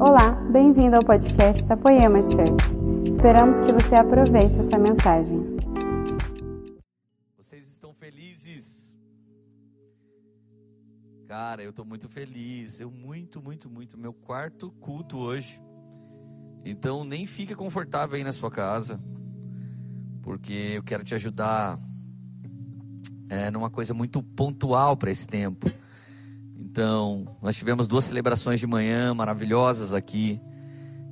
Olá, bem-vindo ao podcast da Poema Church. Esperamos que você aproveite essa mensagem. Vocês estão felizes? Cara, eu estou muito feliz. Eu muito, muito, muito. Meu quarto culto hoje. Então nem fica confortável aí na sua casa, porque eu quero te ajudar é, numa coisa muito pontual para esse tempo. Então, nós tivemos duas celebrações de manhã maravilhosas aqui.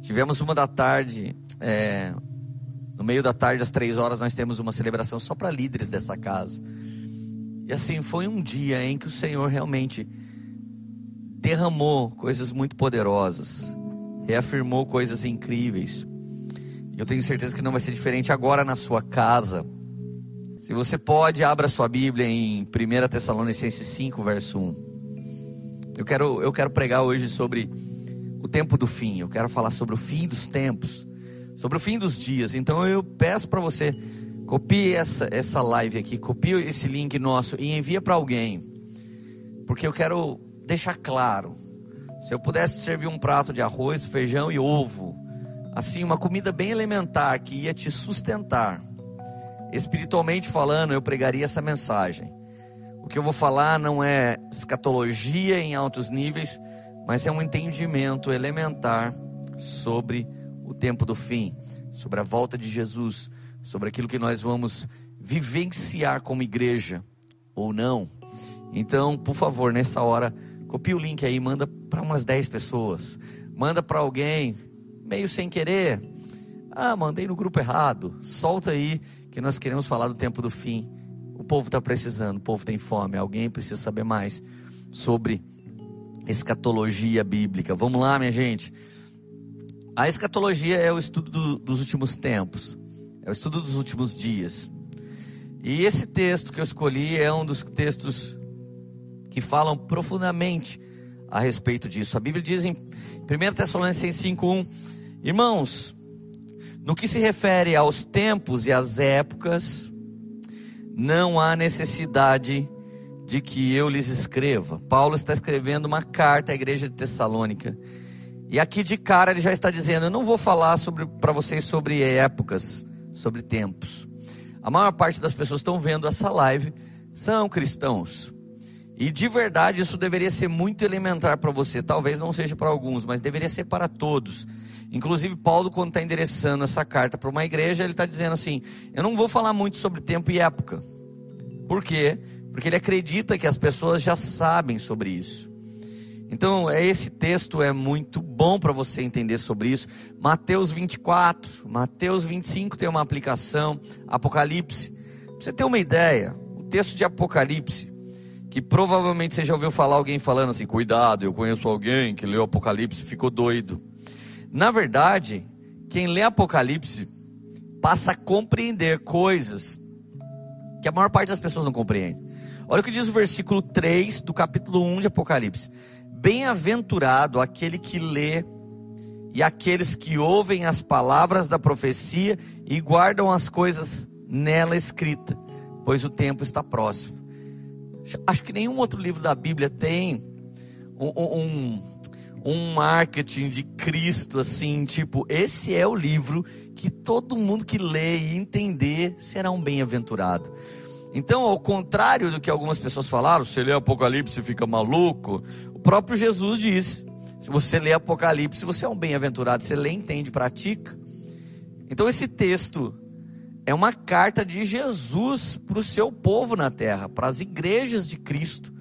Tivemos uma da tarde, é, no meio da tarde, às três horas, nós temos uma celebração só para líderes dessa casa. E assim, foi um dia em que o Senhor realmente derramou coisas muito poderosas, reafirmou coisas incríveis. Eu tenho certeza que não vai ser diferente agora na sua casa. Se você pode, abra sua Bíblia em 1 Tessalonicenses 5, verso 1. Eu quero, eu quero pregar hoje sobre o tempo do fim. Eu quero falar sobre o fim dos tempos, sobre o fim dos dias. Então eu peço para você copie essa essa live aqui, copie esse link nosso e envia para alguém, porque eu quero deixar claro. Se eu pudesse servir um prato de arroz, feijão e ovo, assim uma comida bem elementar que ia te sustentar, espiritualmente falando, eu pregaria essa mensagem. O que eu vou falar não é escatologia em altos níveis, mas é um entendimento elementar sobre o tempo do fim, sobre a volta de Jesus, sobre aquilo que nós vamos vivenciar como igreja ou não. Então, por favor, nessa hora, copie o link aí, manda para umas 10 pessoas. Manda para alguém, meio sem querer. Ah, mandei no grupo errado. Solta aí que nós queremos falar do tempo do fim povo está precisando, o povo tem fome, alguém precisa saber mais sobre escatologia bíblica. Vamos lá, minha gente. A escatologia é o estudo do, dos últimos tempos, é o estudo dos últimos dias. E esse texto que eu escolhi é um dos textos que falam profundamente a respeito disso. A Bíblia diz em 1 Tessalonicenses 5:1, irmãos, no que se refere aos tempos e às épocas, não há necessidade de que eu lhes escreva. Paulo está escrevendo uma carta à igreja de Tessalônica. E aqui de cara ele já está dizendo: Eu não vou falar para vocês sobre épocas, sobre tempos. A maior parte das pessoas que estão vendo essa live são cristãos. E de verdade isso deveria ser muito elementar para você. Talvez não seja para alguns, mas deveria ser para todos. Inclusive, Paulo, quando está endereçando essa carta para uma igreja, ele está dizendo assim: Eu não vou falar muito sobre tempo e época. Por quê? Porque ele acredita que as pessoas já sabem sobre isso. Então, é, esse texto é muito bom para você entender sobre isso. Mateus 24, Mateus 25 tem uma aplicação, Apocalipse. Pra você ter uma ideia, o texto de Apocalipse, que provavelmente você já ouviu falar alguém falando assim: cuidado, eu conheço alguém que leu Apocalipse e ficou doido. Na verdade, quem lê Apocalipse passa a compreender coisas que a maior parte das pessoas não compreende. Olha o que diz o versículo 3 do capítulo 1 de Apocalipse: Bem-aventurado aquele que lê e aqueles que ouvem as palavras da profecia e guardam as coisas nela escrita, pois o tempo está próximo. Acho que nenhum outro livro da Bíblia tem um, um, um marketing de Cristo assim, tipo, esse é o livro que todo mundo que lê e entender será um bem-aventurado. Então, ao contrário do que algumas pessoas falaram, se lê Apocalipse fica maluco, o próprio Jesus diz: se você lê Apocalipse, você é um bem-aventurado, você lê, entende, pratica. Então, esse texto é uma carta de Jesus para o seu povo na terra, para as igrejas de Cristo.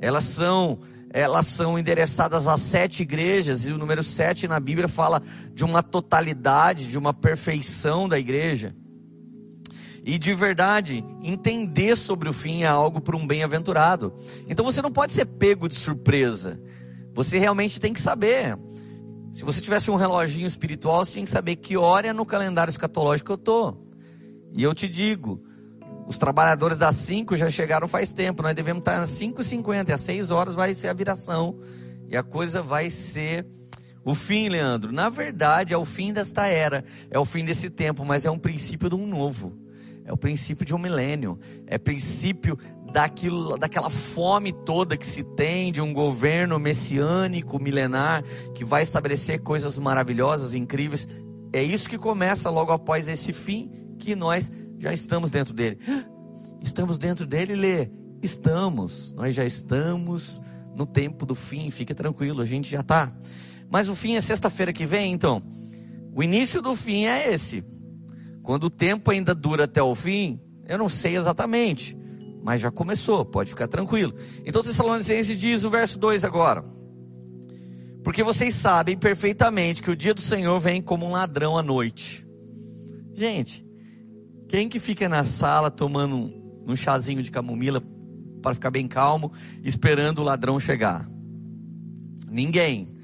Elas são elas são endereçadas a sete igrejas, e o número sete na Bíblia fala de uma totalidade, de uma perfeição da igreja. E de verdade, entender sobre o fim é algo para um bem-aventurado. Então você não pode ser pego de surpresa. Você realmente tem que saber. Se você tivesse um reloginho espiritual, você tinha que saber que hora no calendário escatológico eu estou. E eu te digo, os trabalhadores das 5 já chegaram faz tempo. Nós devemos estar às 5h50 e às 6 horas vai ser a viração. E a coisa vai ser o fim, Leandro. Na verdade, é o fim desta era. É o fim desse tempo, mas é um princípio de um novo. É o princípio de um milênio. É princípio daquilo, daquela fome toda que se tem de um governo messiânico, milenar, que vai estabelecer coisas maravilhosas, incríveis. É isso que começa logo após esse fim, que nós já estamos dentro dele. Estamos dentro dele, Lê? Estamos. Nós já estamos no tempo do fim, fique tranquilo, a gente já está. Mas o fim é sexta-feira que vem, então. O início do fim é esse. Quando o tempo ainda dura até o fim, eu não sei exatamente, mas já começou, pode ficar tranquilo. Então Tessalonicenses diz o verso 2 agora. Porque vocês sabem perfeitamente que o dia do Senhor vem como um ladrão à noite. Gente, quem que fica na sala tomando um, um chazinho de camomila para ficar bem calmo, esperando o ladrão chegar? Ninguém.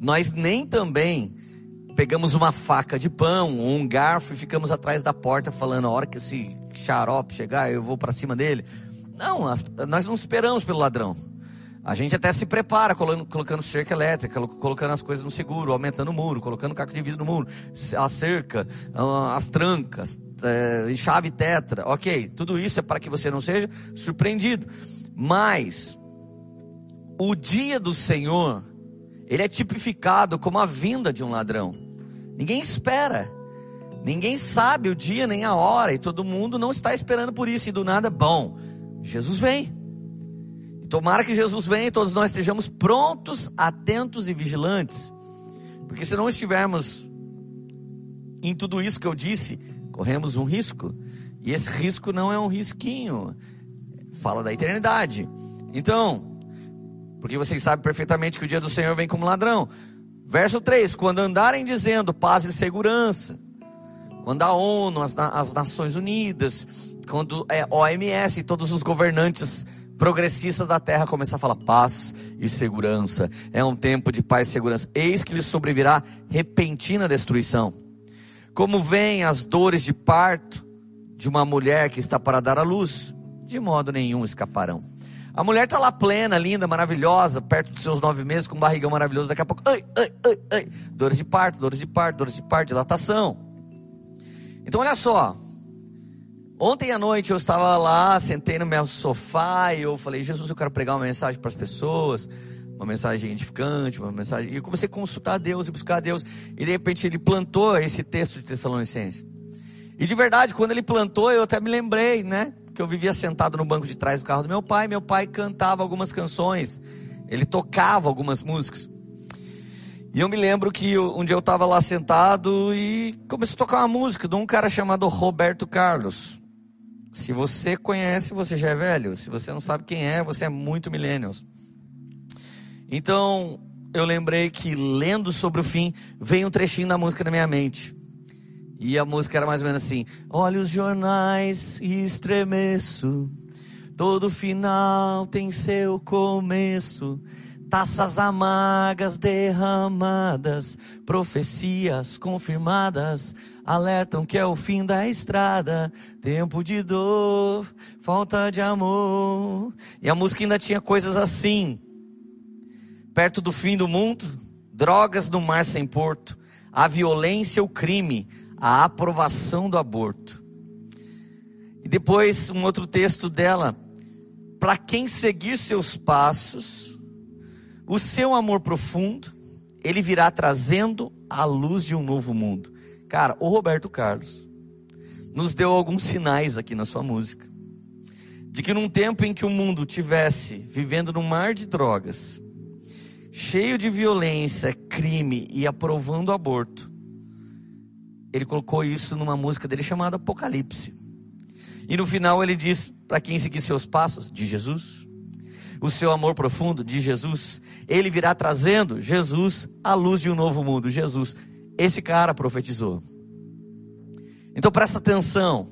Nós nem também pegamos uma faca de pão ou um garfo e ficamos atrás da porta falando a hora que esse xarope chegar eu vou para cima dele. Não, nós não esperamos pelo ladrão. A gente até se prepara colocando, cerca elétrica, colocando as coisas no seguro, aumentando o muro, colocando caco de vidro no muro, a cerca, as trancas, é, chave tetra. Ok, tudo isso é para que você não seja surpreendido. Mas o dia do Senhor, ele é tipificado como a vinda de um ladrão. Ninguém espera. Ninguém sabe o dia nem a hora e todo mundo não está esperando por isso e do nada, bom, Jesus vem. Tomara que Jesus venha e todos nós estejamos prontos, atentos e vigilantes. Porque se não estivermos em tudo isso que eu disse, corremos um risco. E esse risco não é um risquinho. Fala da eternidade. Então, porque vocês sabem perfeitamente que o dia do Senhor vem como ladrão. Verso 3: Quando andarem dizendo paz e segurança, quando a ONU, as, as Nações Unidas, quando é, OMS e todos os governantes progressistas da terra começar a falar paz e segurança, é um tempo de paz e segurança, eis que lhes sobrevirá repentina destruição. Como vêm as dores de parto de uma mulher que está para dar à luz, de modo nenhum escaparão. A mulher está lá plena, linda, maravilhosa, perto dos seus nove meses, com um barrigão maravilhoso. Daqui a pouco, ai, ai, ai, ai. Dores de parto, dores de parto, dores de parto, dilatação. Então, olha só. Ontem à noite eu estava lá, sentei no meu sofá e eu falei: Jesus, eu quero pregar uma mensagem para as pessoas, uma mensagem edificante, uma mensagem. E eu comecei a consultar Deus e buscar Deus. E de repente ele plantou esse texto de Tessalonicenses. E de verdade, quando ele plantou, eu até me lembrei, né? que eu vivia sentado no banco de trás do carro do meu pai. Meu pai cantava algumas canções, ele tocava algumas músicas. E eu me lembro que um dia eu estava lá sentado e começou a tocar uma música de um cara chamado Roberto Carlos. Se você conhece, você já é velho. Se você não sabe quem é, você é muito millennials. Então, eu lembrei que lendo sobre o fim, veio um trechinho da música na minha mente. E a música era mais ou menos assim: Olha os jornais e estremeço. Todo final tem seu começo. Taças amargas derramadas, profecias confirmadas, alertam que é o fim da estrada, tempo de dor, falta de amor. E a música ainda tinha coisas assim. Perto do fim do mundo, drogas no mar sem porto, a violência, o crime, a aprovação do aborto. E depois um outro texto dela, para quem seguir seus passos, o seu amor profundo, ele virá trazendo a luz de um novo mundo. Cara, o Roberto Carlos nos deu alguns sinais aqui na sua música. De que num tempo em que o mundo tivesse vivendo num mar de drogas, cheio de violência, crime e aprovando aborto, ele colocou isso numa música dele chamada Apocalipse. E no final ele diz para quem seguir seus passos de Jesus, o seu amor profundo de Jesus, ele virá trazendo Jesus à luz de um novo mundo. Jesus, esse cara profetizou. Então presta atenção.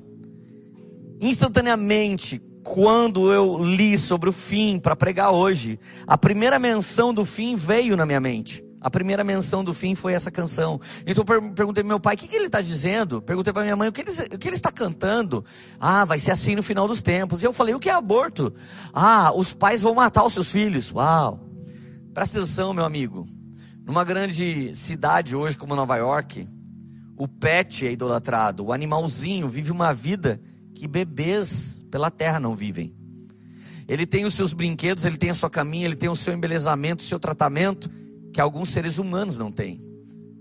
Instantaneamente, quando eu li sobre o fim para pregar hoje, a primeira menção do fim veio na minha mente. A primeira menção do fim foi essa canção. Então eu perguntei pro meu pai, o que, que ele está dizendo? Perguntei para minha mãe, o que, ele, o que ele está cantando? Ah, vai ser assim no final dos tempos. E eu falei, o que é aborto? Ah, os pais vão matar os seus filhos. Uau! Presta atenção, meu amigo. Numa grande cidade hoje como Nova York, o pet é idolatrado. O animalzinho vive uma vida que bebês pela terra não vivem. Ele tem os seus brinquedos, ele tem a sua caminha, ele tem o seu embelezamento, o seu tratamento, que alguns seres humanos não têm.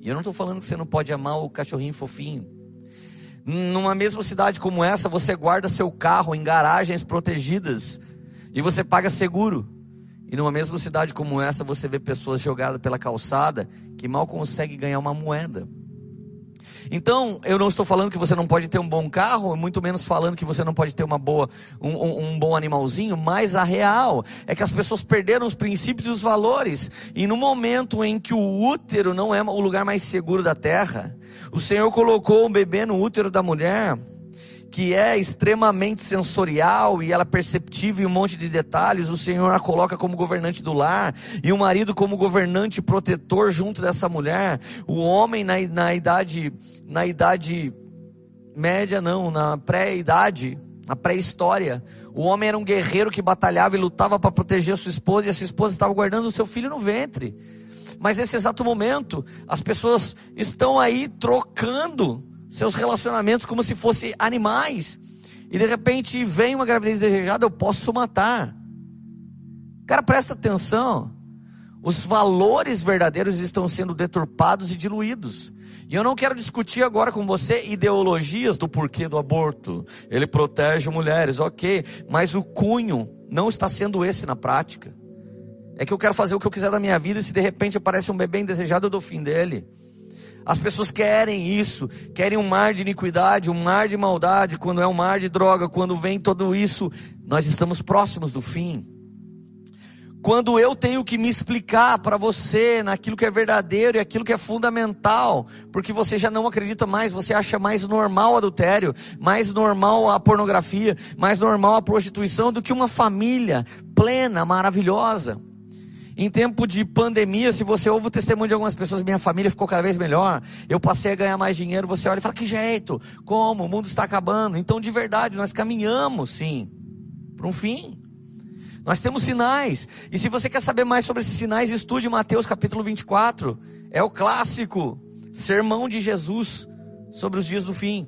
E eu não estou falando que você não pode amar o cachorrinho fofinho. Numa mesma cidade como essa, você guarda seu carro em garagens protegidas e você paga seguro. E numa mesma cidade como essa, você vê pessoas jogadas pela calçada que mal conseguem ganhar uma moeda. Então, eu não estou falando que você não pode ter um bom carro, muito menos falando que você não pode ter uma boa, um, um, bom animalzinho, mas a real é que as pessoas perderam os princípios e os valores. E no momento em que o útero não é o lugar mais seguro da terra, o Senhor colocou um bebê no útero da mulher que é extremamente sensorial e ela é em um monte de detalhes, o Senhor a coloca como governante do lar e o marido como governante protetor junto dessa mulher. O homem na, na idade na idade média não, na pré-idade, na pré-história, o homem era um guerreiro que batalhava e lutava para proteger a sua esposa e a sua esposa estava guardando o seu filho no ventre. Mas nesse exato momento, as pessoas estão aí trocando seus relacionamentos como se fossem animais. E de repente vem uma gravidez desejada, eu posso matar. Cara, presta atenção. Os valores verdadeiros estão sendo deturpados e diluídos. E eu não quero discutir agora com você ideologias do porquê do aborto. Ele protege mulheres, ok. Mas o cunho não está sendo esse na prática. É que eu quero fazer o que eu quiser da minha vida e se de repente aparece um bebê indesejado, eu dou fim dele. As pessoas querem isso, querem um mar de iniquidade, um mar de maldade, quando é um mar de droga, quando vem tudo isso, nós estamos próximos do fim. Quando eu tenho que me explicar para você naquilo que é verdadeiro e aquilo que é fundamental, porque você já não acredita mais, você acha mais normal adultério, mais normal a pornografia, mais normal a prostituição do que uma família plena, maravilhosa. Em tempo de pandemia, se você ouve o testemunho de algumas pessoas, minha família ficou cada vez melhor, eu passei a ganhar mais dinheiro, você olha e fala, que jeito? Como? O mundo está acabando. Então, de verdade, nós caminhamos, sim, para um fim. Nós temos sinais. E se você quer saber mais sobre esses sinais, estude Mateus capítulo 24. É o clássico sermão de Jesus sobre os dias do fim.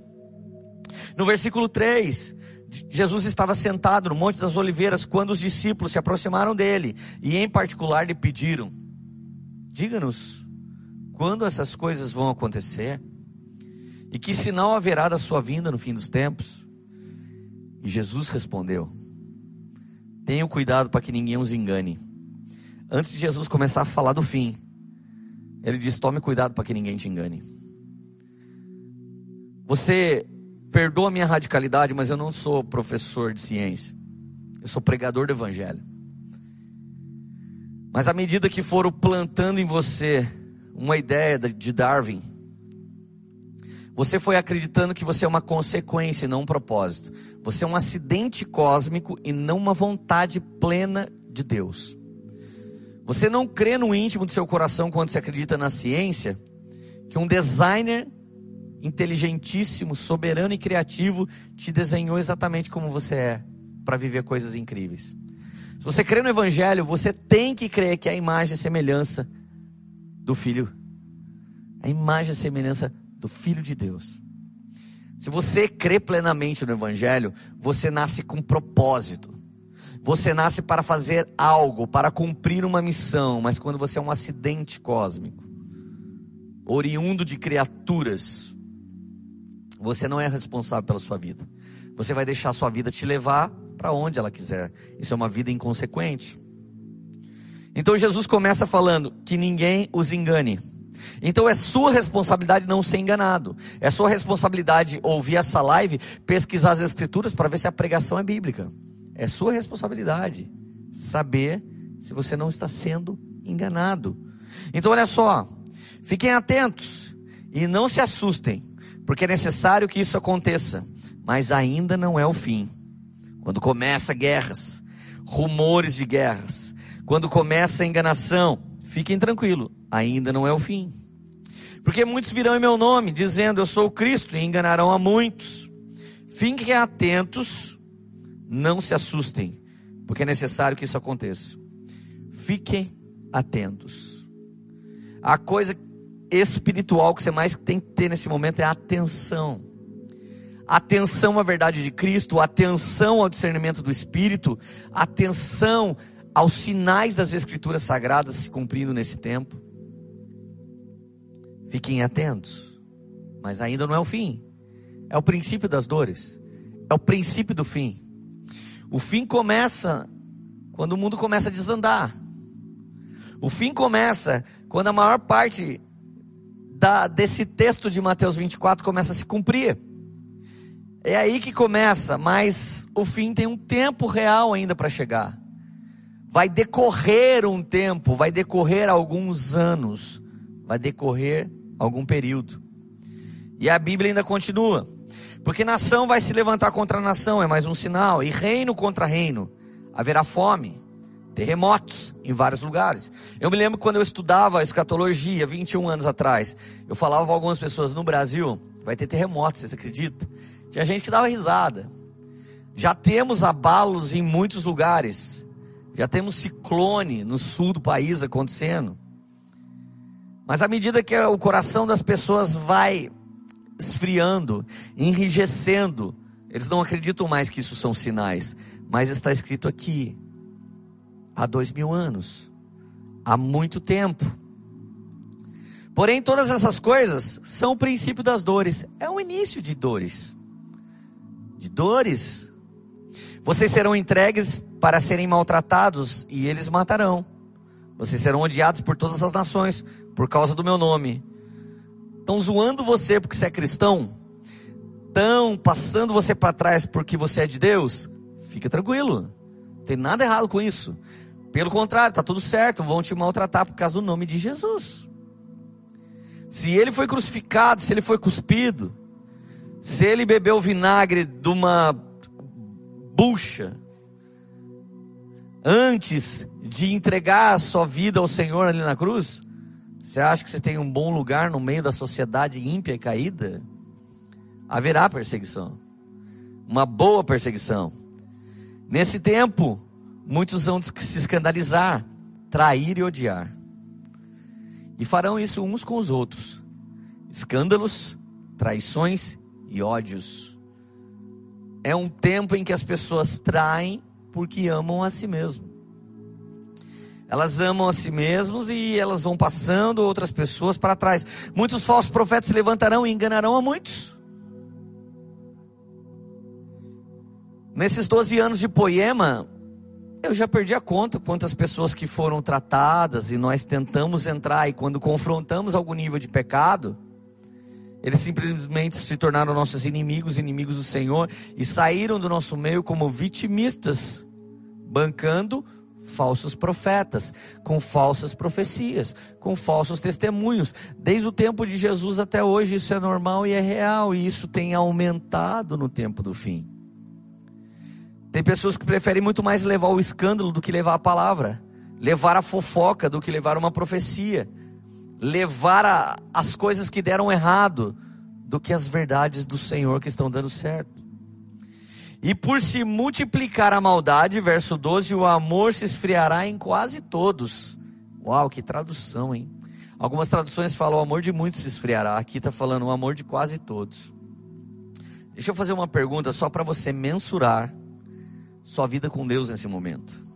No versículo 3, Jesus estava sentado no Monte das Oliveiras quando os discípulos se aproximaram dele e, em particular, lhe pediram: Diga-nos quando essas coisas vão acontecer e que sinal haverá da sua vinda no fim dos tempos. E Jesus respondeu: Tenham cuidado para que ninguém os engane. Antes de Jesus começar a falar do fim, ele diz: Tome cuidado para que ninguém te engane. Você Perdoa a minha radicalidade, mas eu não sou professor de ciência. Eu sou pregador do evangelho. Mas à medida que foram plantando em você uma ideia de Darwin, você foi acreditando que você é uma consequência e não um propósito. Você é um acidente cósmico e não uma vontade plena de Deus. Você não crê no íntimo do seu coração quando você acredita na ciência que um designer inteligentíssimo, soberano e criativo, te desenhou exatamente como você é, para viver coisas incríveis. Se você crê no Evangelho, você tem que crer que é a imagem e semelhança do Filho, a imagem e semelhança do Filho de Deus. Se você crê plenamente no Evangelho, você nasce com propósito. Você nasce para fazer algo, para cumprir uma missão, mas quando você é um acidente cósmico, oriundo de criaturas, você não é responsável pela sua vida. Você vai deixar a sua vida te levar para onde ela quiser. Isso é uma vida inconsequente. Então Jesus começa falando que ninguém os engane. Então é sua responsabilidade não ser enganado. É sua responsabilidade ouvir essa live, pesquisar as escrituras para ver se a pregação é bíblica. É sua responsabilidade saber se você não está sendo enganado. Então olha só, fiquem atentos e não se assustem porque é necessário que isso aconteça, mas ainda não é o fim. Quando começa guerras, rumores de guerras, quando começa a enganação, fiquem tranquilos, ainda não é o fim. Porque muitos virão em meu nome, dizendo eu sou o Cristo, e enganarão a muitos. Fiquem atentos, não se assustem, porque é necessário que isso aconteça. Fiquem atentos. A coisa espiritual que você mais tem que ter nesse momento é atenção. atenção à verdade de Cristo, atenção ao discernimento do Espírito, atenção aos sinais das Escrituras Sagradas se cumprindo nesse tempo. Fiquem atentos, mas ainda não é o fim, é o princípio das dores, é o princípio do fim. O fim começa quando o mundo começa a desandar. O fim começa quando a maior parte da, desse texto de Mateus 24 começa a se cumprir. É aí que começa, mas o fim tem um tempo real ainda para chegar. Vai decorrer um tempo, vai decorrer alguns anos, vai decorrer algum período. E a Bíblia ainda continua. Porque nação vai se levantar contra nação, é mais um sinal, e reino contra reino. Haverá fome, terremotos em vários lugares. Eu me lembro quando eu estudava escatologia, 21 anos atrás, eu falava para algumas pessoas no Brasil, vai ter terremotos, vocês acreditam? Tinha gente que dava risada. Já temos abalos em muitos lugares. Já temos ciclone no sul do país acontecendo. Mas à medida que o coração das pessoas vai esfriando, enrijecendo, eles não acreditam mais que isso são sinais. Mas está escrito aqui, há dois mil anos, há muito tempo. Porém, todas essas coisas são o princípio das dores. É o início de dores. De dores. Vocês serão entregues para serem maltratados e eles matarão. Vocês serão odiados por todas as nações por causa do meu nome. Estão zoando você porque você é cristão? Estão passando você para trás porque você é de Deus? Fica tranquilo. Não tem nada errado com isso. Pelo contrário, está tudo certo. Vão te maltratar por causa do nome de Jesus. Se ele foi crucificado, se ele foi cuspido, se ele bebeu vinagre de uma bucha, antes de entregar a sua vida ao Senhor ali na cruz? Você acha que você tem um bom lugar no meio da sociedade ímpia e caída? Haverá perseguição. Uma boa perseguição. Nesse tempo, muitos vão se escandalizar, trair e odiar. E farão isso uns com os outros. Escândalos, traições e ódios. É um tempo em que as pessoas traem porque amam a si mesmo. Elas amam a si mesmos e elas vão passando outras pessoas para trás. Muitos falsos profetas se levantarão e enganarão a muitos. Nesses 12 anos de poema, eu já perdi a conta quantas pessoas que foram tratadas e nós tentamos entrar e quando confrontamos algum nível de pecado, eles simplesmente se tornaram nossos inimigos, inimigos do Senhor e saíram do nosso meio como vitimistas bancando falsos profetas, com falsas profecias, com falsos testemunhos. Desde o tempo de Jesus até hoje isso é normal e é real, e isso tem aumentado no tempo do fim. Tem pessoas que preferem muito mais levar o escândalo do que levar a palavra, levar a fofoca do que levar uma profecia, levar a, as coisas que deram errado do que as verdades do Senhor que estão dando certo. E por se multiplicar a maldade, verso 12, o amor se esfriará em quase todos. Uau, que tradução, hein? Algumas traduções falam o amor de muitos se esfriará. Aqui está falando o amor de quase todos. Deixa eu fazer uma pergunta só para você mensurar sua vida com Deus nesse momento.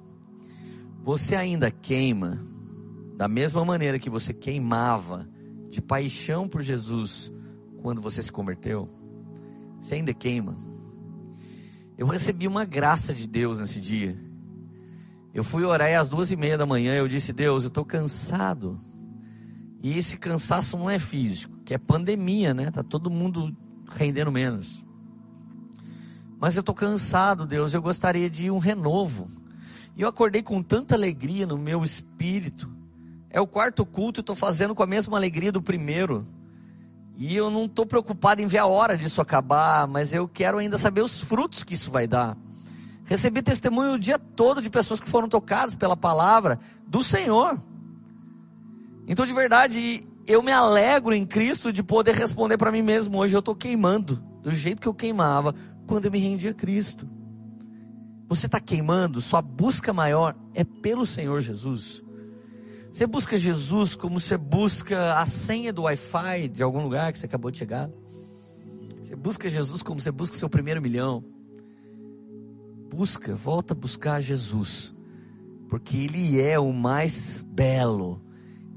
Você ainda queima da mesma maneira que você queimava de paixão por Jesus quando você se converteu? Você ainda queima? Eu recebi uma graça de Deus nesse dia. Eu fui orar às duas e meia da manhã. Eu disse: Deus, eu estou cansado. E esse cansaço não é físico, que é pandemia, né? Tá todo mundo rendendo menos. Mas eu estou cansado, Deus. Eu gostaria de um renovo. E eu acordei com tanta alegria no meu espírito. É o quarto culto, estou fazendo com a mesma alegria do primeiro. E eu não estou preocupado em ver a hora disso acabar, mas eu quero ainda saber os frutos que isso vai dar. Recebi testemunho o dia todo de pessoas que foram tocadas pela palavra do Senhor. Então, de verdade, eu me alegro em Cristo de poder responder para mim mesmo. Hoje eu estou queimando do jeito que eu queimava quando eu me rendi a Cristo. Você está queimando, sua busca maior é pelo Senhor Jesus. Você busca Jesus como você busca a senha do Wi-Fi de algum lugar que você acabou de chegar? Você busca Jesus como você busca seu primeiro milhão. Busca, volta a buscar Jesus, porque Ele é o mais belo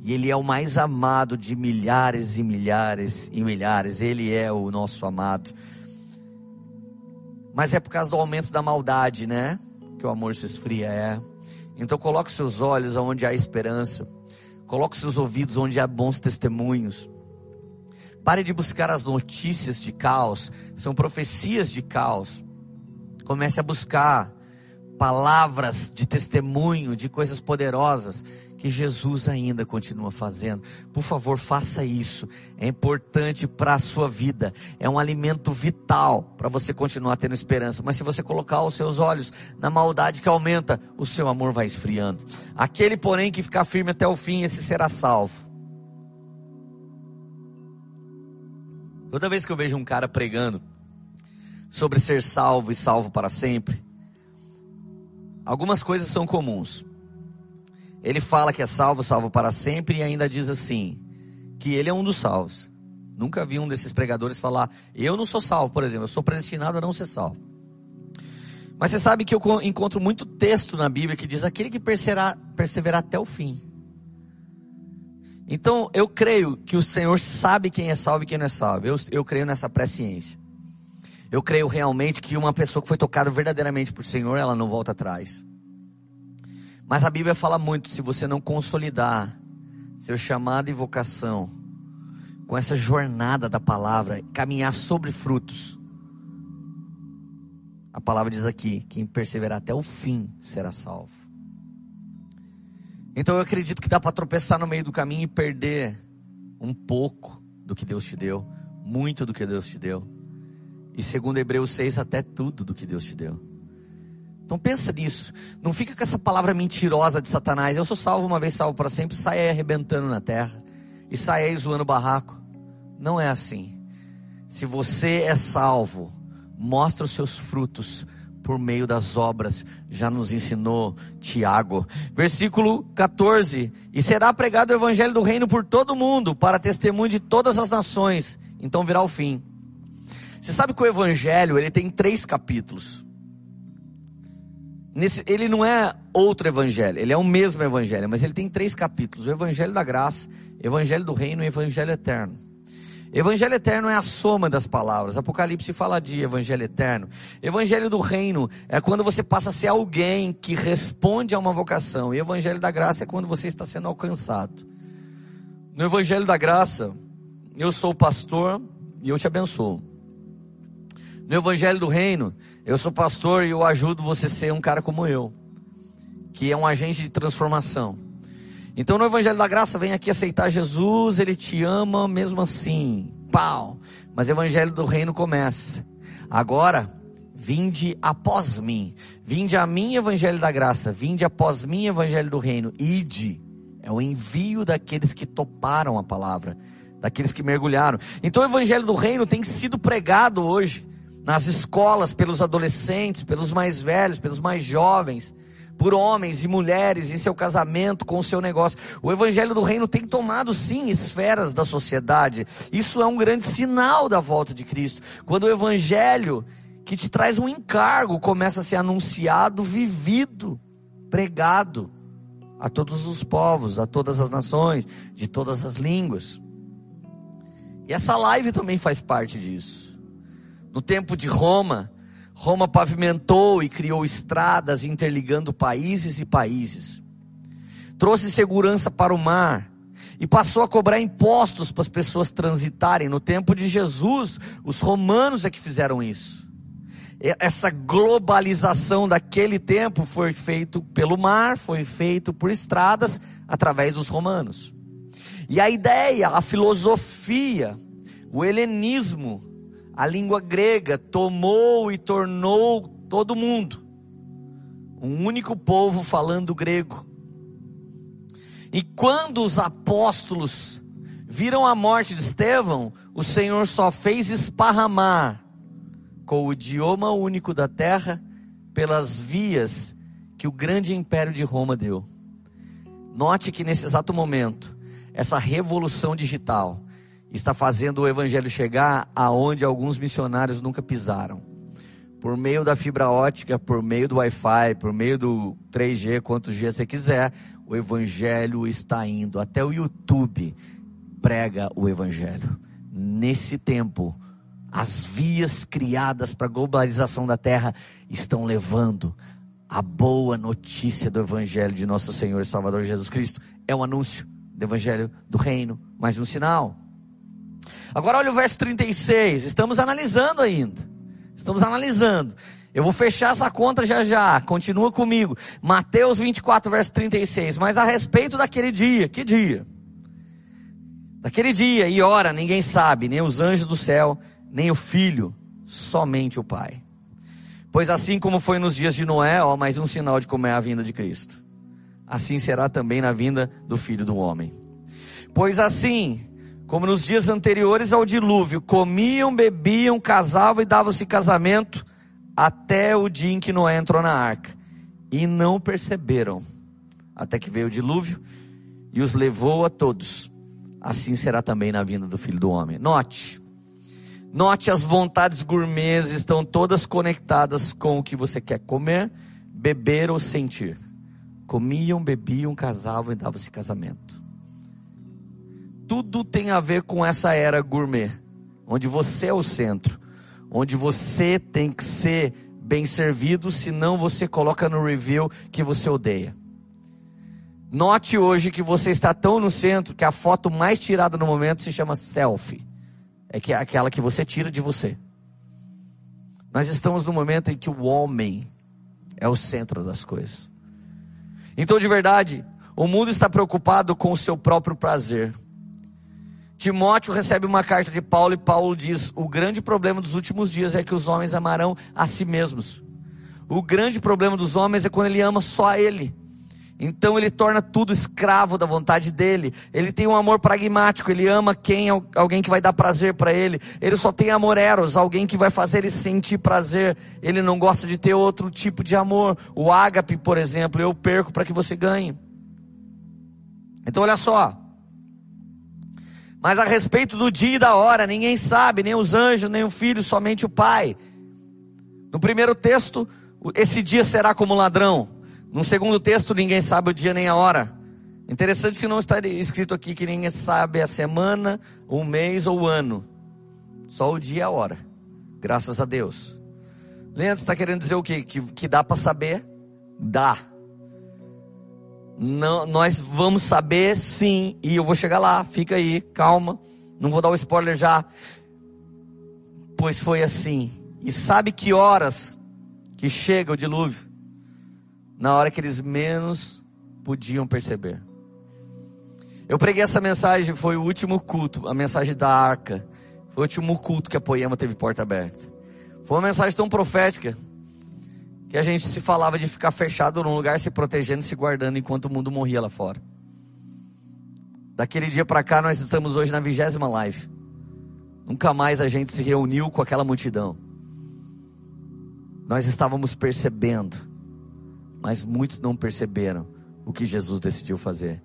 e Ele é o mais amado de milhares e milhares e milhares. Ele é o nosso amado. Mas é por causa do aumento da maldade, né? Que o amor se esfria, é. Então coloque seus olhos onde há esperança. Coloque seus ouvidos onde há bons testemunhos. Pare de buscar as notícias de caos, são profecias de caos. Comece a buscar palavras de testemunho, de coisas poderosas que Jesus ainda continua fazendo. Por favor, faça isso. É importante para a sua vida. É um alimento vital para você continuar tendo esperança. Mas se você colocar os seus olhos na maldade que aumenta, o seu amor vai esfriando. Aquele, porém, que ficar firme até o fim, esse será salvo. Toda vez que eu vejo um cara pregando sobre ser salvo e salvo para sempre, algumas coisas são comuns. Ele fala que é salvo, salvo para sempre, e ainda diz assim: que ele é um dos salvos. Nunca vi um desses pregadores falar, eu não sou salvo, por exemplo, eu sou predestinado a não ser salvo. Mas você sabe que eu encontro muito texto na Bíblia que diz aquele que perseverar, perseverar até o fim. Então eu creio que o Senhor sabe quem é salvo e quem não é salvo. Eu, eu creio nessa presciência. Eu creio realmente que uma pessoa que foi tocada verdadeiramente por Senhor, ela não volta atrás. Mas a Bíblia fala muito: se você não consolidar seu chamado e vocação com essa jornada da palavra, caminhar sobre frutos, a palavra diz aqui: quem perseverar até o fim será salvo. Então eu acredito que dá para tropeçar no meio do caminho e perder um pouco do que Deus te deu, muito do que Deus te deu. E segundo Hebreus 6, até tudo do que Deus te deu. Então pensa nisso. Não fica com essa palavra mentirosa de Satanás. Eu sou salvo uma vez, salvo para sempre. Sai aí arrebentando na terra. E sai aí zoando barraco. Não é assim. Se você é salvo, mostra os seus frutos por meio das obras, já nos ensinou Tiago. Versículo 14: E será pregado o evangelho do reino por todo o mundo, para testemunho de todas as nações. Então virá o fim. Você sabe que o evangelho, ele tem três capítulos. Nesse, ele não é outro evangelho, ele é o mesmo evangelho, mas ele tem três capítulos: o evangelho da graça, evangelho do reino e evangelho eterno. Evangelho eterno é a soma das palavras. Apocalipse fala de evangelho eterno. Evangelho do reino é quando você passa a ser alguém que responde a uma vocação. E evangelho da graça é quando você está sendo alcançado. No evangelho da graça, eu sou pastor e eu te abençoo. No evangelho do reino, eu sou pastor e eu ajudo você a ser um cara como eu, que é um agente de transformação. Então no Evangelho da Graça vem aqui aceitar Jesus, ele te ama mesmo assim. Pau. Mas o Evangelho do Reino começa. Agora, vinde após mim. Vinde a mim, Evangelho da Graça. Vinde após mim, Evangelho do Reino. Ide. É o envio daqueles que toparam a palavra, daqueles que mergulharam. Então o Evangelho do Reino tem sido pregado hoje nas escolas pelos adolescentes, pelos mais velhos, pelos mais jovens por homens e mulheres em seu casamento, com o seu negócio. O evangelho do reino tem tomado sim esferas da sociedade. Isso é um grande sinal da volta de Cristo. Quando o evangelho que te traz um encargo começa a ser anunciado, vivido, pregado a todos os povos, a todas as nações, de todas as línguas. E essa live também faz parte disso. No tempo de Roma, Roma pavimentou e criou estradas interligando países e países. Trouxe segurança para o mar e passou a cobrar impostos para as pessoas transitarem. No tempo de Jesus, os romanos é que fizeram isso. Essa globalização daquele tempo foi feito pelo mar, foi feito por estradas através dos romanos. E a ideia, a filosofia, o helenismo a língua grega tomou e tornou todo mundo um único povo falando grego. E quando os apóstolos viram a morte de Estevão, o Senhor só fez esparramar com o idioma único da terra pelas vias que o grande império de Roma deu. Note que nesse exato momento, essa revolução digital está fazendo o evangelho chegar aonde alguns missionários nunca pisaram. Por meio da fibra ótica, por meio do Wi-Fi, por meio do 3G, quantos G você quiser, o evangelho está indo. Até o YouTube prega o evangelho. Nesse tempo, as vias criadas para a globalização da terra estão levando a boa notícia do evangelho de nosso Senhor e Salvador Jesus Cristo. É um anúncio do evangelho do reino, mais um sinal. Agora olha o verso 36, estamos analisando ainda. Estamos analisando. Eu vou fechar essa conta já já, continua comigo. Mateus 24, verso 36. Mas a respeito daquele dia, que dia? Daquele dia e hora, ninguém sabe, nem os anjos do céu, nem o filho, somente o Pai. Pois assim como foi nos dias de Noé, ó, mais um sinal de como é a vinda de Cristo. Assim será também na vinda do filho do homem. Pois assim, como nos dias anteriores ao dilúvio, comiam, bebiam, casavam e davam-se casamento, até o dia em que Noé entrou na arca. E não perceberam, até que veio o dilúvio e os levou a todos. Assim será também na vinda do filho do homem. Note, note as vontades gourmets estão todas conectadas com o que você quer comer, beber ou sentir. Comiam, bebiam, casavam e davam-se casamento tudo tem a ver com essa era gourmet, onde você é o centro, onde você tem que ser bem servido, senão você coloca no review que você odeia. Note hoje que você está tão no centro que a foto mais tirada no momento se chama selfie. É que é aquela que você tira de você. Nós estamos no momento em que o homem é o centro das coisas. Então, de verdade, o mundo está preocupado com o seu próprio prazer. Timóteo recebe uma carta de Paulo e Paulo diz: O grande problema dos últimos dias é que os homens amarão a si mesmos. O grande problema dos homens é quando ele ama só a ele. Então ele torna tudo escravo da vontade dele. Ele tem um amor pragmático, ele ama quem alguém que vai dar prazer para ele. Ele só tem amor eros, alguém que vai fazer ele sentir prazer. Ele não gosta de ter outro tipo de amor. O ágape, por exemplo, eu perco para que você ganhe. Então olha só, mas a respeito do dia e da hora, ninguém sabe, nem os anjos, nem o filho, somente o Pai. No primeiro texto, esse dia será como ladrão. No segundo texto, ninguém sabe o dia nem a hora. Interessante que não está escrito aqui que ninguém sabe a semana, o mês ou o ano. Só o dia e a hora. Graças a Deus. Leandro está querendo dizer o quê? Que, que dá para saber? Dá. Não, nós vamos saber sim, e eu vou chegar lá, fica aí, calma, não vou dar o spoiler já. Pois foi assim. E sabe que horas que chega o dilúvio? Na hora que eles menos podiam perceber. Eu preguei essa mensagem, foi o último culto, a mensagem da arca. Foi o último culto que a Poema teve porta aberta. Foi uma mensagem tão profética que a gente se falava de ficar fechado num lugar, se protegendo, se guardando enquanto o mundo morria lá fora. Daquele dia para cá, nós estamos hoje na vigésima live. Nunca mais a gente se reuniu com aquela multidão. Nós estávamos percebendo, mas muitos não perceberam o que Jesus decidiu fazer.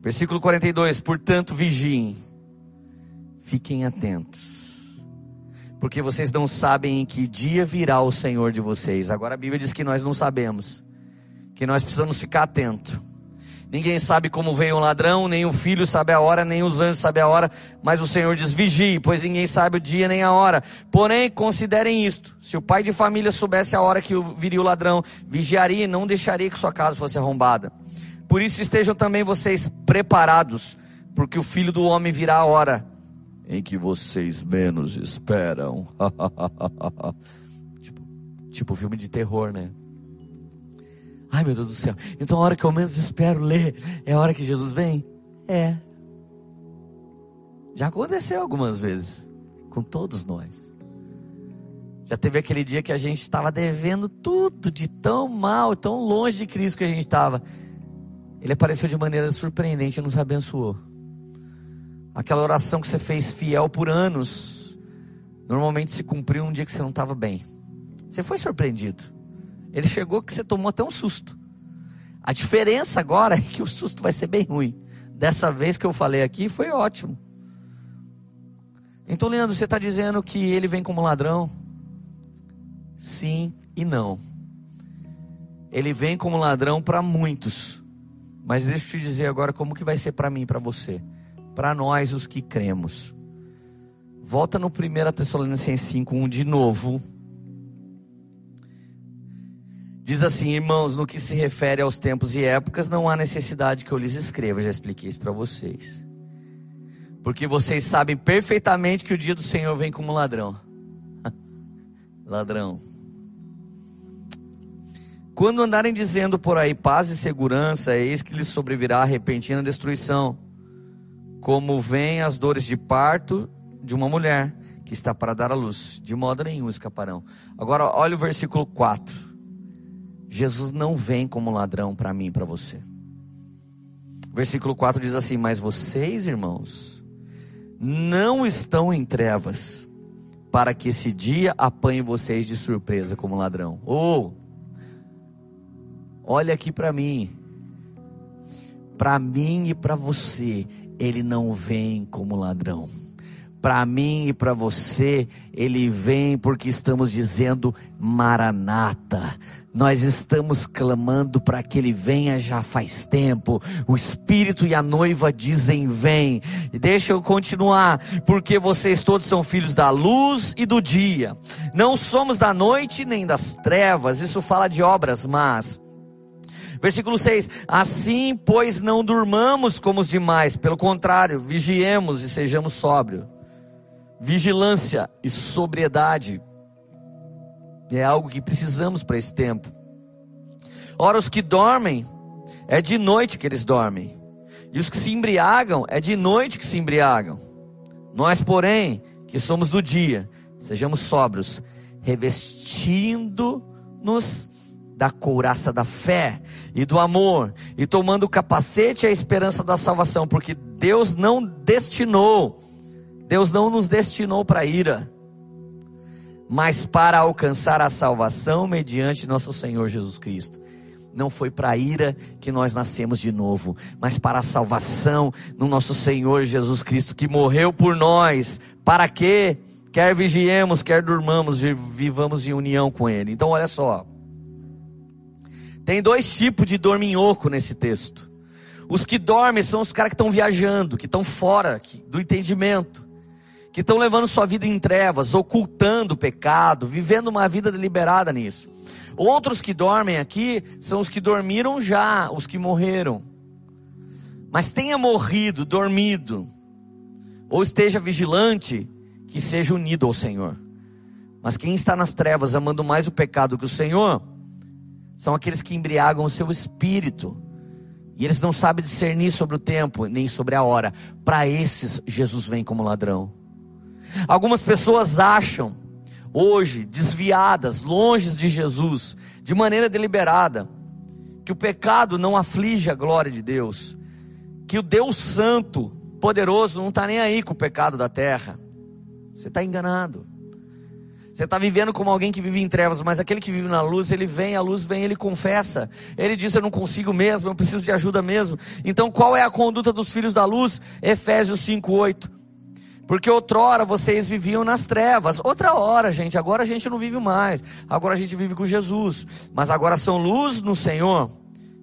Versículo 42: Portanto, vigiem, fiquem atentos porque vocês não sabem em que dia virá o Senhor de vocês. Agora a Bíblia diz que nós não sabemos, que nós precisamos ficar atento. Ninguém sabe como vem o ladrão, nem o filho sabe a hora, nem os anjos sabem a hora, mas o Senhor diz: vigie, pois ninguém sabe o dia nem a hora. Porém, considerem isto: se o pai de família soubesse a hora que viria o ladrão, vigiaria e não deixaria que sua casa fosse arrombada. Por isso estejam também vocês preparados, porque o filho do homem virá a hora em que vocês menos esperam. tipo, tipo filme de terror, né? Ai meu Deus do céu. Então a hora que eu menos espero ler é a hora que Jesus vem? É. Já aconteceu algumas vezes com todos nós. Já teve aquele dia que a gente estava devendo tudo de tão mal, tão longe de Cristo que a gente estava. Ele apareceu de maneira surpreendente e nos abençoou. Aquela oração que você fez fiel por anos, normalmente se cumpriu um dia que você não estava bem. Você foi surpreendido. Ele chegou que você tomou até um susto. A diferença agora é que o susto vai ser bem ruim. Dessa vez que eu falei aqui foi ótimo. Então, Leandro, você está dizendo que ele vem como ladrão? Sim e não. Ele vem como ladrão para muitos. Mas deixa eu te dizer agora como que vai ser para mim e para você. Para nós os que cremos. Volta no 1 Tessalonicenses 5:1 de novo. Diz assim, irmãos, no que se refere aos tempos e épocas, não há necessidade que eu lhes escreva, já expliquei isso para vocês. Porque vocês sabem perfeitamente que o dia do Senhor vem como ladrão. ladrão. Quando andarem dizendo por aí paz e segurança, eis que lhes sobrevirá a repentina destruição, como vêm as dores de parto de uma mulher que está para dar à luz, de modo nenhum escaparão. Agora olha o versículo 4. Jesus não vem como ladrão para mim e para você. Versículo 4 diz assim: Mas vocês, irmãos, não estão em trevas, para que esse dia apanhe vocês de surpresa como ladrão. Ou, oh, olha aqui para mim, para mim e para você, ele não vem como ladrão para mim e para você, ele vem porque estamos dizendo Maranata. Nós estamos clamando para que ele venha já faz tempo. O Espírito e a noiva dizem: Vem. E deixa eu continuar, porque vocês todos são filhos da luz e do dia. Não somos da noite nem das trevas. Isso fala de obras mas Versículo 6: Assim, pois, não durmamos como os demais, pelo contrário, vigiemos e sejamos sóbrios vigilância e sobriedade. É algo que precisamos para esse tempo. Ora, os que dormem, é de noite que eles dormem. E os que se embriagam, é de noite que se embriagam. Nós, porém, que somos do dia, sejamos sóbrios, revestindo-nos da couraça da fé e do amor, e tomando o capacete e a esperança da salvação, porque Deus não destinou Deus não nos destinou para ira, mas para alcançar a salvação mediante nosso Senhor Jesus Cristo. Não foi para ira que nós nascemos de novo, mas para a salvação no nosso Senhor Jesus Cristo, que morreu por nós. Para que quer vigiemos, quer durmamos, vivamos em união com Ele. Então, olha só. Tem dois tipos de dorminhoco nesse texto. Os que dormem são os caras que estão viajando, que estão fora do entendimento que estão levando sua vida em trevas, ocultando o pecado, vivendo uma vida deliberada nisso. Outros que dormem aqui são os que dormiram já, os que morreram. Mas tenha morrido, dormido, ou esteja vigilante, que seja unido ao Senhor. Mas quem está nas trevas amando mais o pecado que o Senhor, são aqueles que embriagam o seu espírito. E eles não sabem discernir sobre o tempo, nem sobre a hora. Para esses, Jesus vem como ladrão. Algumas pessoas acham, hoje, desviadas, longe de Jesus, de maneira deliberada, que o pecado não aflige a glória de Deus, que o Deus Santo, poderoso, não está nem aí com o pecado da terra. Você está enganado. Você está vivendo como alguém que vive em trevas, mas aquele que vive na luz, ele vem, a luz vem, ele confessa. Ele diz: Eu não consigo mesmo, eu preciso de ajuda mesmo. Então, qual é a conduta dos filhos da luz? Efésios 5,8. Porque outrora vocês viviam nas trevas. Outra hora, gente, agora a gente não vive mais. Agora a gente vive com Jesus. Mas agora são luz no Senhor.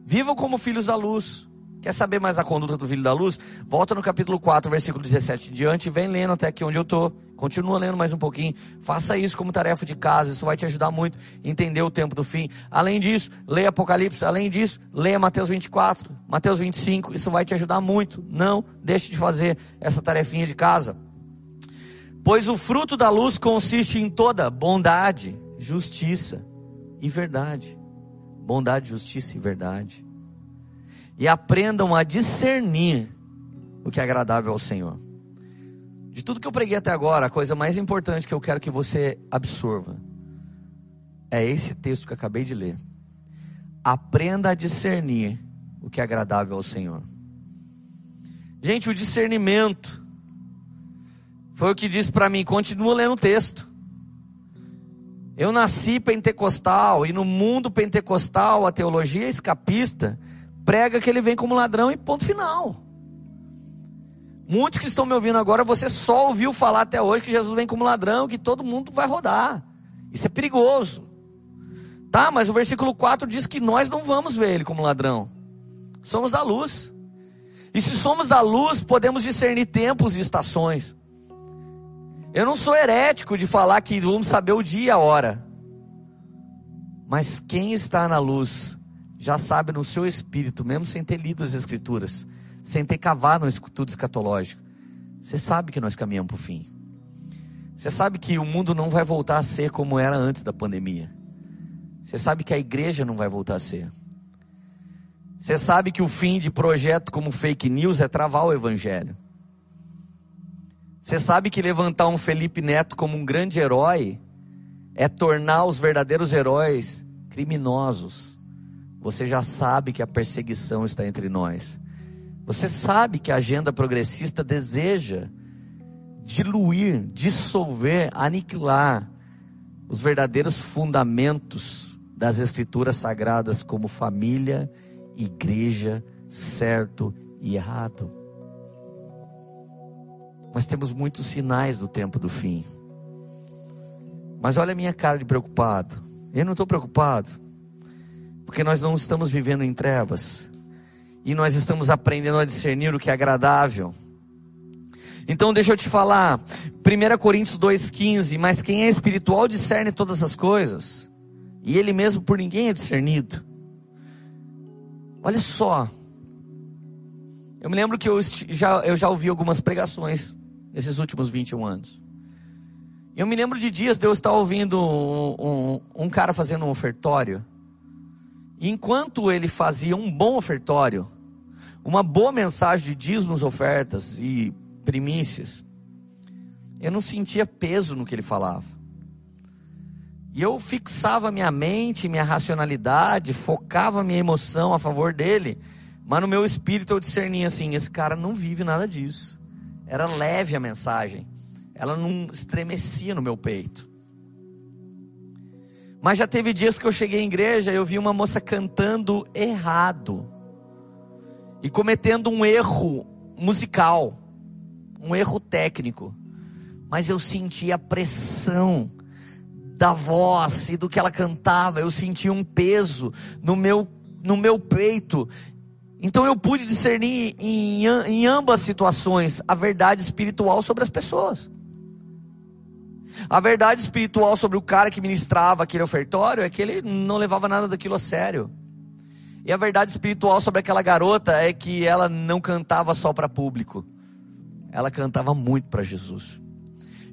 Vivam como filhos da luz. Quer saber mais a conduta do filho da luz? Volta no capítulo 4, versículo 17 em diante, vem lendo até aqui onde eu estou. Continua lendo mais um pouquinho. Faça isso como tarefa de casa, isso vai te ajudar muito a entender o tempo do fim. Além disso, leia Apocalipse. Além disso, leia Mateus 24, Mateus 25. Isso vai te ajudar muito. Não deixe de fazer essa tarefinha de casa. Pois o fruto da luz consiste em toda bondade, justiça e verdade. Bondade, justiça e verdade. E aprendam a discernir o que é agradável ao Senhor. De tudo que eu preguei até agora, a coisa mais importante que eu quero que você absorva é esse texto que eu acabei de ler. Aprenda a discernir o que é agradável ao Senhor. Gente, o discernimento foi o que disse para mim: continua lendo o texto. Eu nasci pentecostal e no mundo pentecostal a teologia escapista prega que ele vem como ladrão e ponto final. Muitos que estão me ouvindo agora, você só ouviu falar até hoje que Jesus vem como ladrão, que todo mundo vai rodar. Isso é perigoso. Tá, mas o versículo 4 diz que nós não vamos ver ele como ladrão. Somos da luz. E se somos da luz, podemos discernir tempos e estações. Eu não sou herético de falar que vamos saber o dia e a hora. Mas quem está na luz já sabe no seu espírito, mesmo sem ter lido as escrituras, sem ter cavado no estudo escatológico, você sabe que nós caminhamos para o fim. Você sabe que o mundo não vai voltar a ser como era antes da pandemia. Você sabe que a igreja não vai voltar a ser. Você sabe que o fim de projeto como fake news é travar o evangelho. Você sabe que levantar um Felipe Neto como um grande herói é tornar os verdadeiros heróis criminosos. Você já sabe que a perseguição está entre nós. Você sabe que a agenda progressista deseja diluir, dissolver, aniquilar os verdadeiros fundamentos das escrituras sagradas como família, igreja, certo e errado. Nós temos muitos sinais do tempo do fim. Mas olha a minha cara de preocupado. Eu não estou preocupado, porque nós não estamos vivendo em trevas e nós estamos aprendendo a discernir o que é agradável. Então deixa eu te falar, 1 Coríntios 2,15, mas quem é espiritual discerne todas as coisas, e ele mesmo por ninguém é discernido. Olha só, eu me lembro que eu já, eu já ouvi algumas pregações nesses últimos 21 anos. Eu me lembro de dias de eu estar ouvindo um, um, um cara fazendo um ofertório, enquanto ele fazia um bom ofertório, uma boa mensagem de dízimos, ofertas e primícias, eu não sentia peso no que ele falava. E eu fixava minha mente, minha racionalidade, focava minha emoção a favor dele, mas no meu espírito eu discernia assim: esse cara não vive nada disso. Era leve a mensagem, ela não estremecia no meu peito. Mas já teve dias que eu cheguei em igreja e eu vi uma moça cantando errado e cometendo um erro musical, um erro técnico. Mas eu senti a pressão da voz e do que ela cantava, eu senti um peso no meu no meu peito. Então eu pude discernir em, em ambas situações a verdade espiritual sobre as pessoas. A verdade espiritual sobre o cara que ministrava aquele ofertório é que ele não levava nada daquilo a sério. E a verdade espiritual sobre aquela garota é que ela não cantava só para público. Ela cantava muito para Jesus.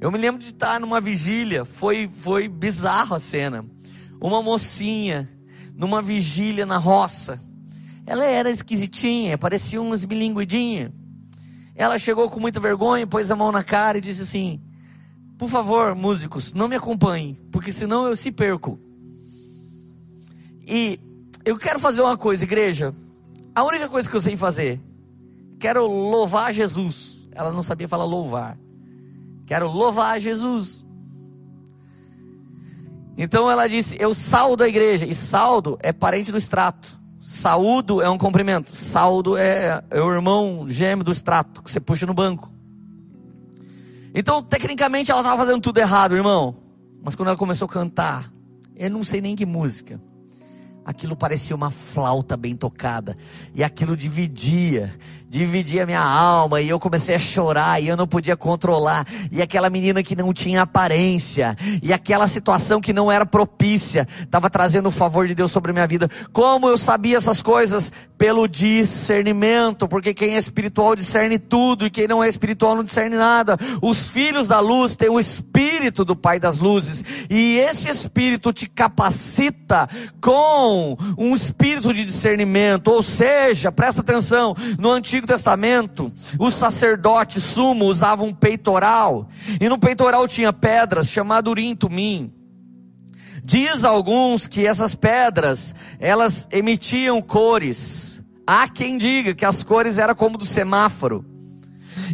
Eu me lembro de estar numa vigília, foi foi bizarro a cena. Uma mocinha numa vigília na roça. Ela era esquisitinha, parecia umas bilinguidinha. Ela chegou com muita vergonha, pôs a mão na cara e disse assim: por favor, músicos, não me acompanhem, porque senão eu se perco. E eu quero fazer uma coisa, igreja. A única coisa que eu sei fazer, quero louvar Jesus. Ela não sabia falar louvar. Quero louvar Jesus. Então ela disse: Eu saldo a igreja. E saldo é parente do extrato. Saúdo é um cumprimento. Saldo é, é o irmão gêmeo do extrato que você puxa no banco. Então, tecnicamente, ela estava fazendo tudo errado, irmão. Mas quando ela começou a cantar, eu não sei nem que música. Aquilo parecia uma flauta bem tocada. E aquilo dividia dividia minha alma e eu comecei a chorar e eu não podia controlar. E aquela menina que não tinha aparência e aquela situação que não era propícia estava trazendo o favor de Deus sobre a minha vida. Como eu sabia essas coisas? Pelo discernimento, porque quem é espiritual discerne tudo e quem não é espiritual não discerne nada. Os filhos da luz têm o espírito do Pai das luzes e esse espírito te capacita com um espírito de discernimento, ou seja, presta atenção, no antigo Antigo Testamento, os sacerdotes sumo usavam um peitoral, e no peitoral tinha pedras chamado urim tumim. Diz alguns que essas pedras, elas emitiam cores. Há quem diga que as cores eram como do semáforo.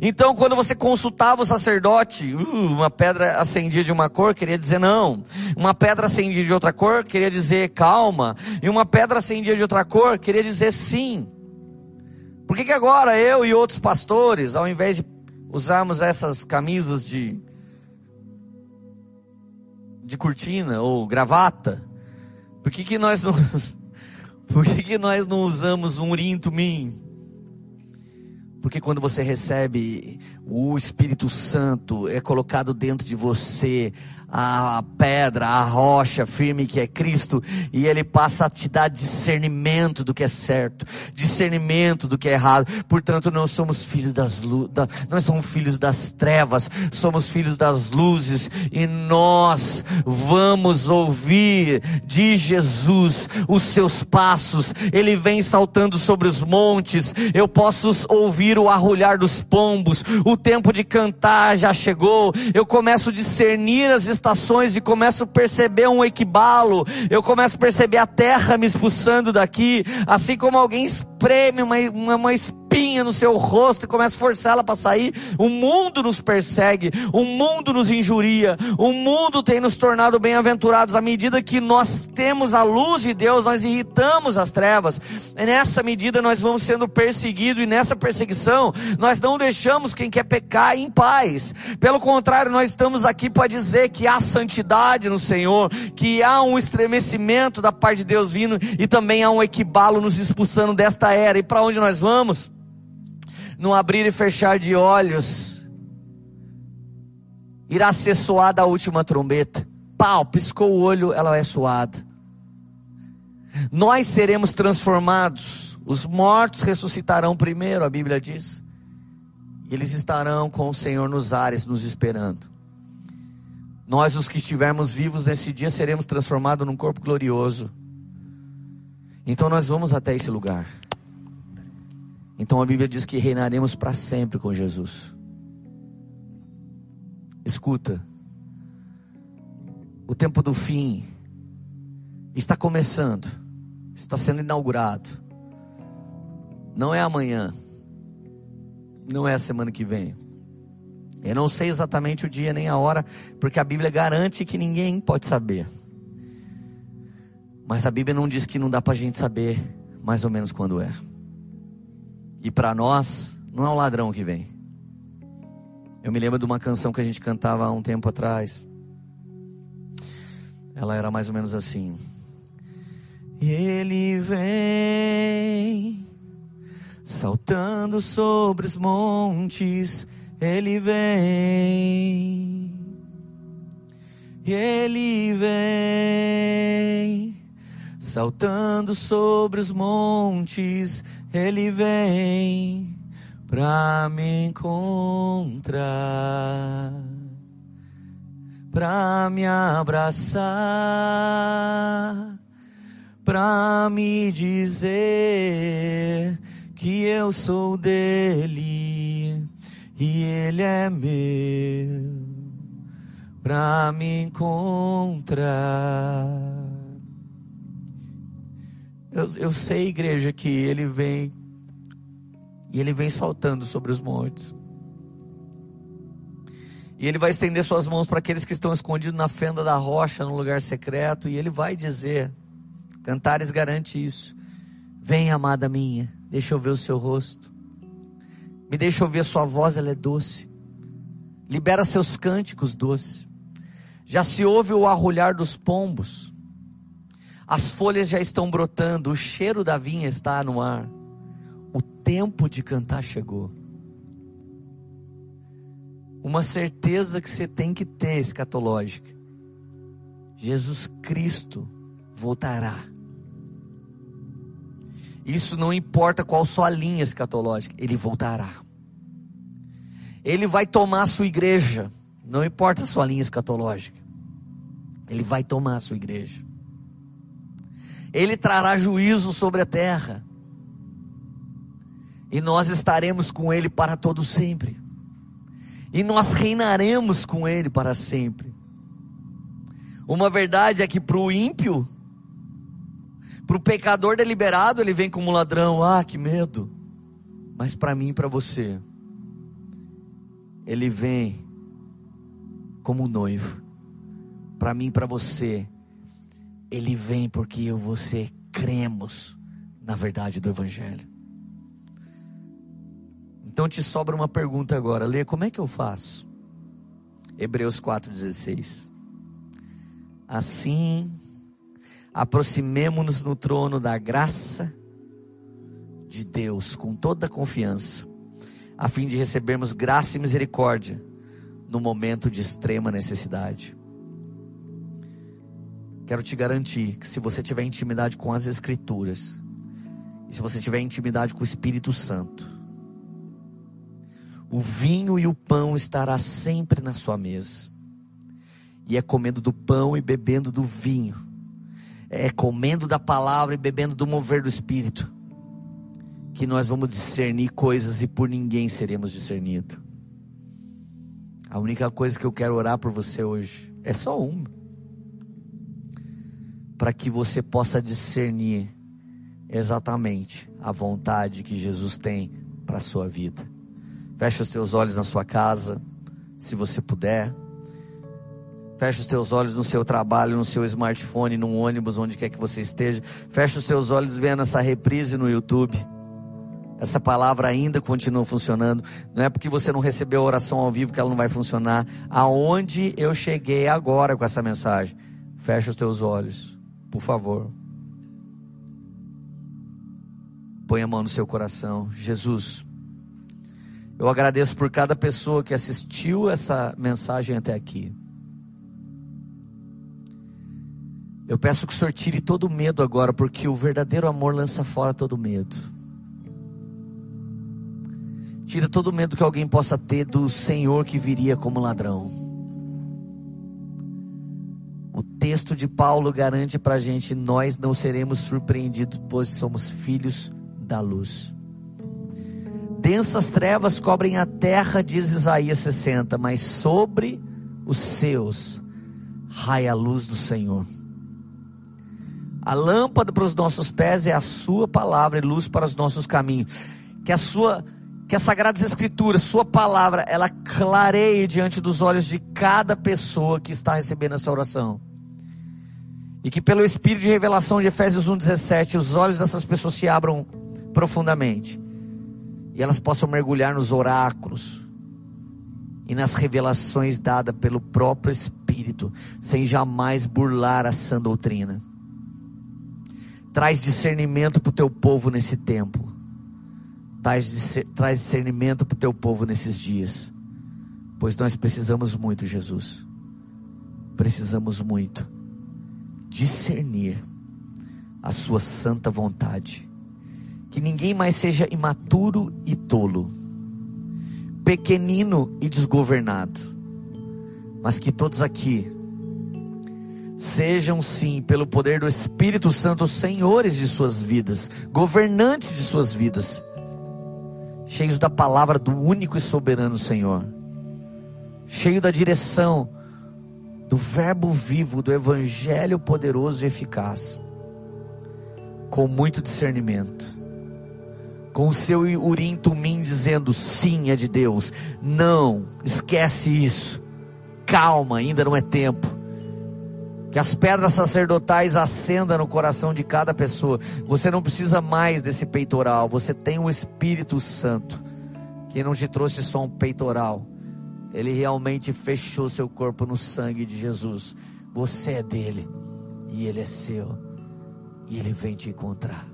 Então, quando você consultava o sacerdote, uh, uma pedra acendia de uma cor queria dizer não, uma pedra acendia de outra cor queria dizer calma, e uma pedra acendia de outra cor queria dizer sim. Por que, que agora eu e outros pastores, ao invés de usarmos essas camisas de de cortina ou gravata? Por que, que nós não Por que, que nós não usamos um urim tumim? Porque quando você recebe o Espírito Santo, é colocado dentro de você a pedra, a rocha firme que é Cristo, e Ele passa a te dar discernimento do que é certo, discernimento do que é errado. Portanto, não somos filhos das da, nós somos filhos das trevas, somos filhos das luzes, e nós vamos ouvir de Jesus os seus passos. Ele vem saltando sobre os montes. Eu posso ouvir o arrulhar dos pombos. O tempo de cantar já chegou. Eu começo a discernir as estações e começo a perceber um equibalo, eu começo a perceber a terra me expulsando daqui, assim como alguém espreme uma, uma, uma espinha no seu rosto e começa a forçá-la para sair. O mundo nos persegue, o mundo nos injuria, o mundo tem nos tornado bem-aventurados. À medida que nós temos a luz de Deus, nós irritamos as trevas. Nessa medida nós vamos sendo perseguidos e nessa perseguição nós não deixamos quem quer pecar em paz. Pelo contrário, nós estamos aqui para dizer que há santidade no Senhor, que há um estremecimento da parte de Deus vindo e também há um equibalo nos expulsando desta era. E para onde nós vamos? No abrir e fechar de olhos, irá ser soada a última trombeta. Pau, piscou o olho, ela é soada. Nós seremos transformados. Os mortos ressuscitarão primeiro, a Bíblia diz. Eles estarão com o Senhor nos ares, nos esperando. Nós, os que estivermos vivos nesse dia, seremos transformados num corpo glorioso. Então nós vamos até esse lugar. Então a Bíblia diz que reinaremos para sempre com Jesus. Escuta, o tempo do fim está começando, está sendo inaugurado. Não é amanhã, não é a semana que vem. Eu não sei exatamente o dia nem a hora, porque a Bíblia garante que ninguém pode saber. Mas a Bíblia não diz que não dá para a gente saber mais ou menos quando é. E para nós, não é o ladrão que vem. Eu me lembro de uma canção que a gente cantava há um tempo atrás. Ela era mais ou menos assim. Ele vem saltando sobre os montes, ele vem. Ele vem saltando sobre os montes, ele vem pra me encontrar, pra me abraçar, pra me dizer que eu sou dele e ele é meu, pra me encontrar. Eu, eu sei, igreja, que ele vem e ele vem saltando sobre os montes. E ele vai estender suas mãos para aqueles que estão escondidos na fenda da rocha, no lugar secreto, e ele vai dizer: Cantares garante isso. Vem, amada minha, deixa eu ver o seu rosto. Me deixa ouvir a sua voz, ela é doce. Libera seus cânticos doces. Já se ouve o arrulhar dos pombos. As folhas já estão brotando, o cheiro da vinha está no ar. O tempo de cantar chegou. Uma certeza que você tem que ter escatológica. Jesus Cristo voltará. Isso não importa qual sua linha escatológica, ele voltará. Ele vai tomar a sua igreja, não importa a sua linha escatológica. Ele vai tomar a sua igreja. Ele trará juízo sobre a terra. E nós estaremos com Ele para todo sempre. E nós reinaremos com Ele para sempre. Uma verdade é que para o ímpio, para o pecador deliberado, ele vem como ladrão. Ah, que medo. Mas para mim e para você, ele vem como noivo. Para mim e para você, ele vem porque eu e você cremos na verdade do Evangelho. Então te sobra uma pergunta agora, Lê, como é que eu faço? Hebreus 4,16. Assim, aproximemo-nos no trono da graça de Deus com toda a confiança, a fim de recebermos graça e misericórdia no momento de extrema necessidade. Quero te garantir que se você tiver intimidade com as Escrituras, e se você tiver intimidade com o Espírito Santo, o vinho e o pão estará sempre na sua mesa. E é comendo do pão e bebendo do vinho. É comendo da palavra e bebendo do mover do Espírito. Que nós vamos discernir coisas e por ninguém seremos discernidos. A única coisa que eu quero orar por você hoje é só uma. Para que você possa discernir exatamente a vontade que Jesus tem para a sua vida. Feche os teus olhos na sua casa, se você puder. Feche os teus olhos no seu trabalho, no seu smartphone, num ônibus, onde quer que você esteja. Feche os teus olhos vendo essa reprise no YouTube. Essa palavra ainda continua funcionando. Não é porque você não recebeu a oração ao vivo que ela não vai funcionar. Aonde eu cheguei agora com essa mensagem? Feche os teus olhos, por favor. Põe a mão no seu coração. Jesus. Eu agradeço por cada pessoa que assistiu essa mensagem até aqui. Eu peço que o Senhor tire todo o medo agora, porque o verdadeiro amor lança fora todo medo. Tira todo o medo que alguém possa ter do Senhor que viria como ladrão. Texto de Paulo garante para a gente: nós não seremos surpreendidos, pois somos filhos da luz. Densas trevas cobrem a terra, diz Isaías 60, mas sobre os seus raia a luz do Senhor. A lâmpada para os nossos pés é a sua palavra e luz para os nossos caminhos. Que a sua que as sagradas escrituras, sua palavra, ela clareie diante dos olhos de cada pessoa que está recebendo essa oração. E que pelo espírito de revelação de Efésios 1:17, os olhos dessas pessoas se abram profundamente e elas possam mergulhar nos oráculos e nas revelações dadas pelo próprio Espírito, sem jamais burlar a sã doutrina. Traz discernimento para o teu povo nesse tempo. Traz, discernimento para o teu povo nesses dias. Pois nós precisamos muito, Jesus. Precisamos muito discernir a Sua santa vontade. Que ninguém mais seja imaturo e tolo, pequenino e desgovernado, mas que todos aqui sejam sim, pelo poder do Espírito Santo, senhores de suas vidas, governantes de suas vidas, cheios da palavra do único e soberano Senhor, cheio da direção do Verbo vivo, do Evangelho poderoso e eficaz, com muito discernimento com o seu urim tumim dizendo sim é de Deus. Não, esquece isso. Calma, ainda não é tempo. Que as pedras sacerdotais acendam no coração de cada pessoa. Você não precisa mais desse peitoral, você tem o Espírito Santo, que não te trouxe só um peitoral. Ele realmente fechou seu corpo no sangue de Jesus. Você é dele e ele é seu. E ele vem te encontrar.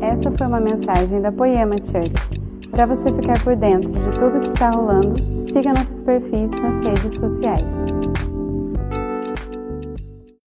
Essa foi uma mensagem da Poema Church. Para você ficar por dentro de tudo que está rolando, siga nossos perfis nas redes sociais.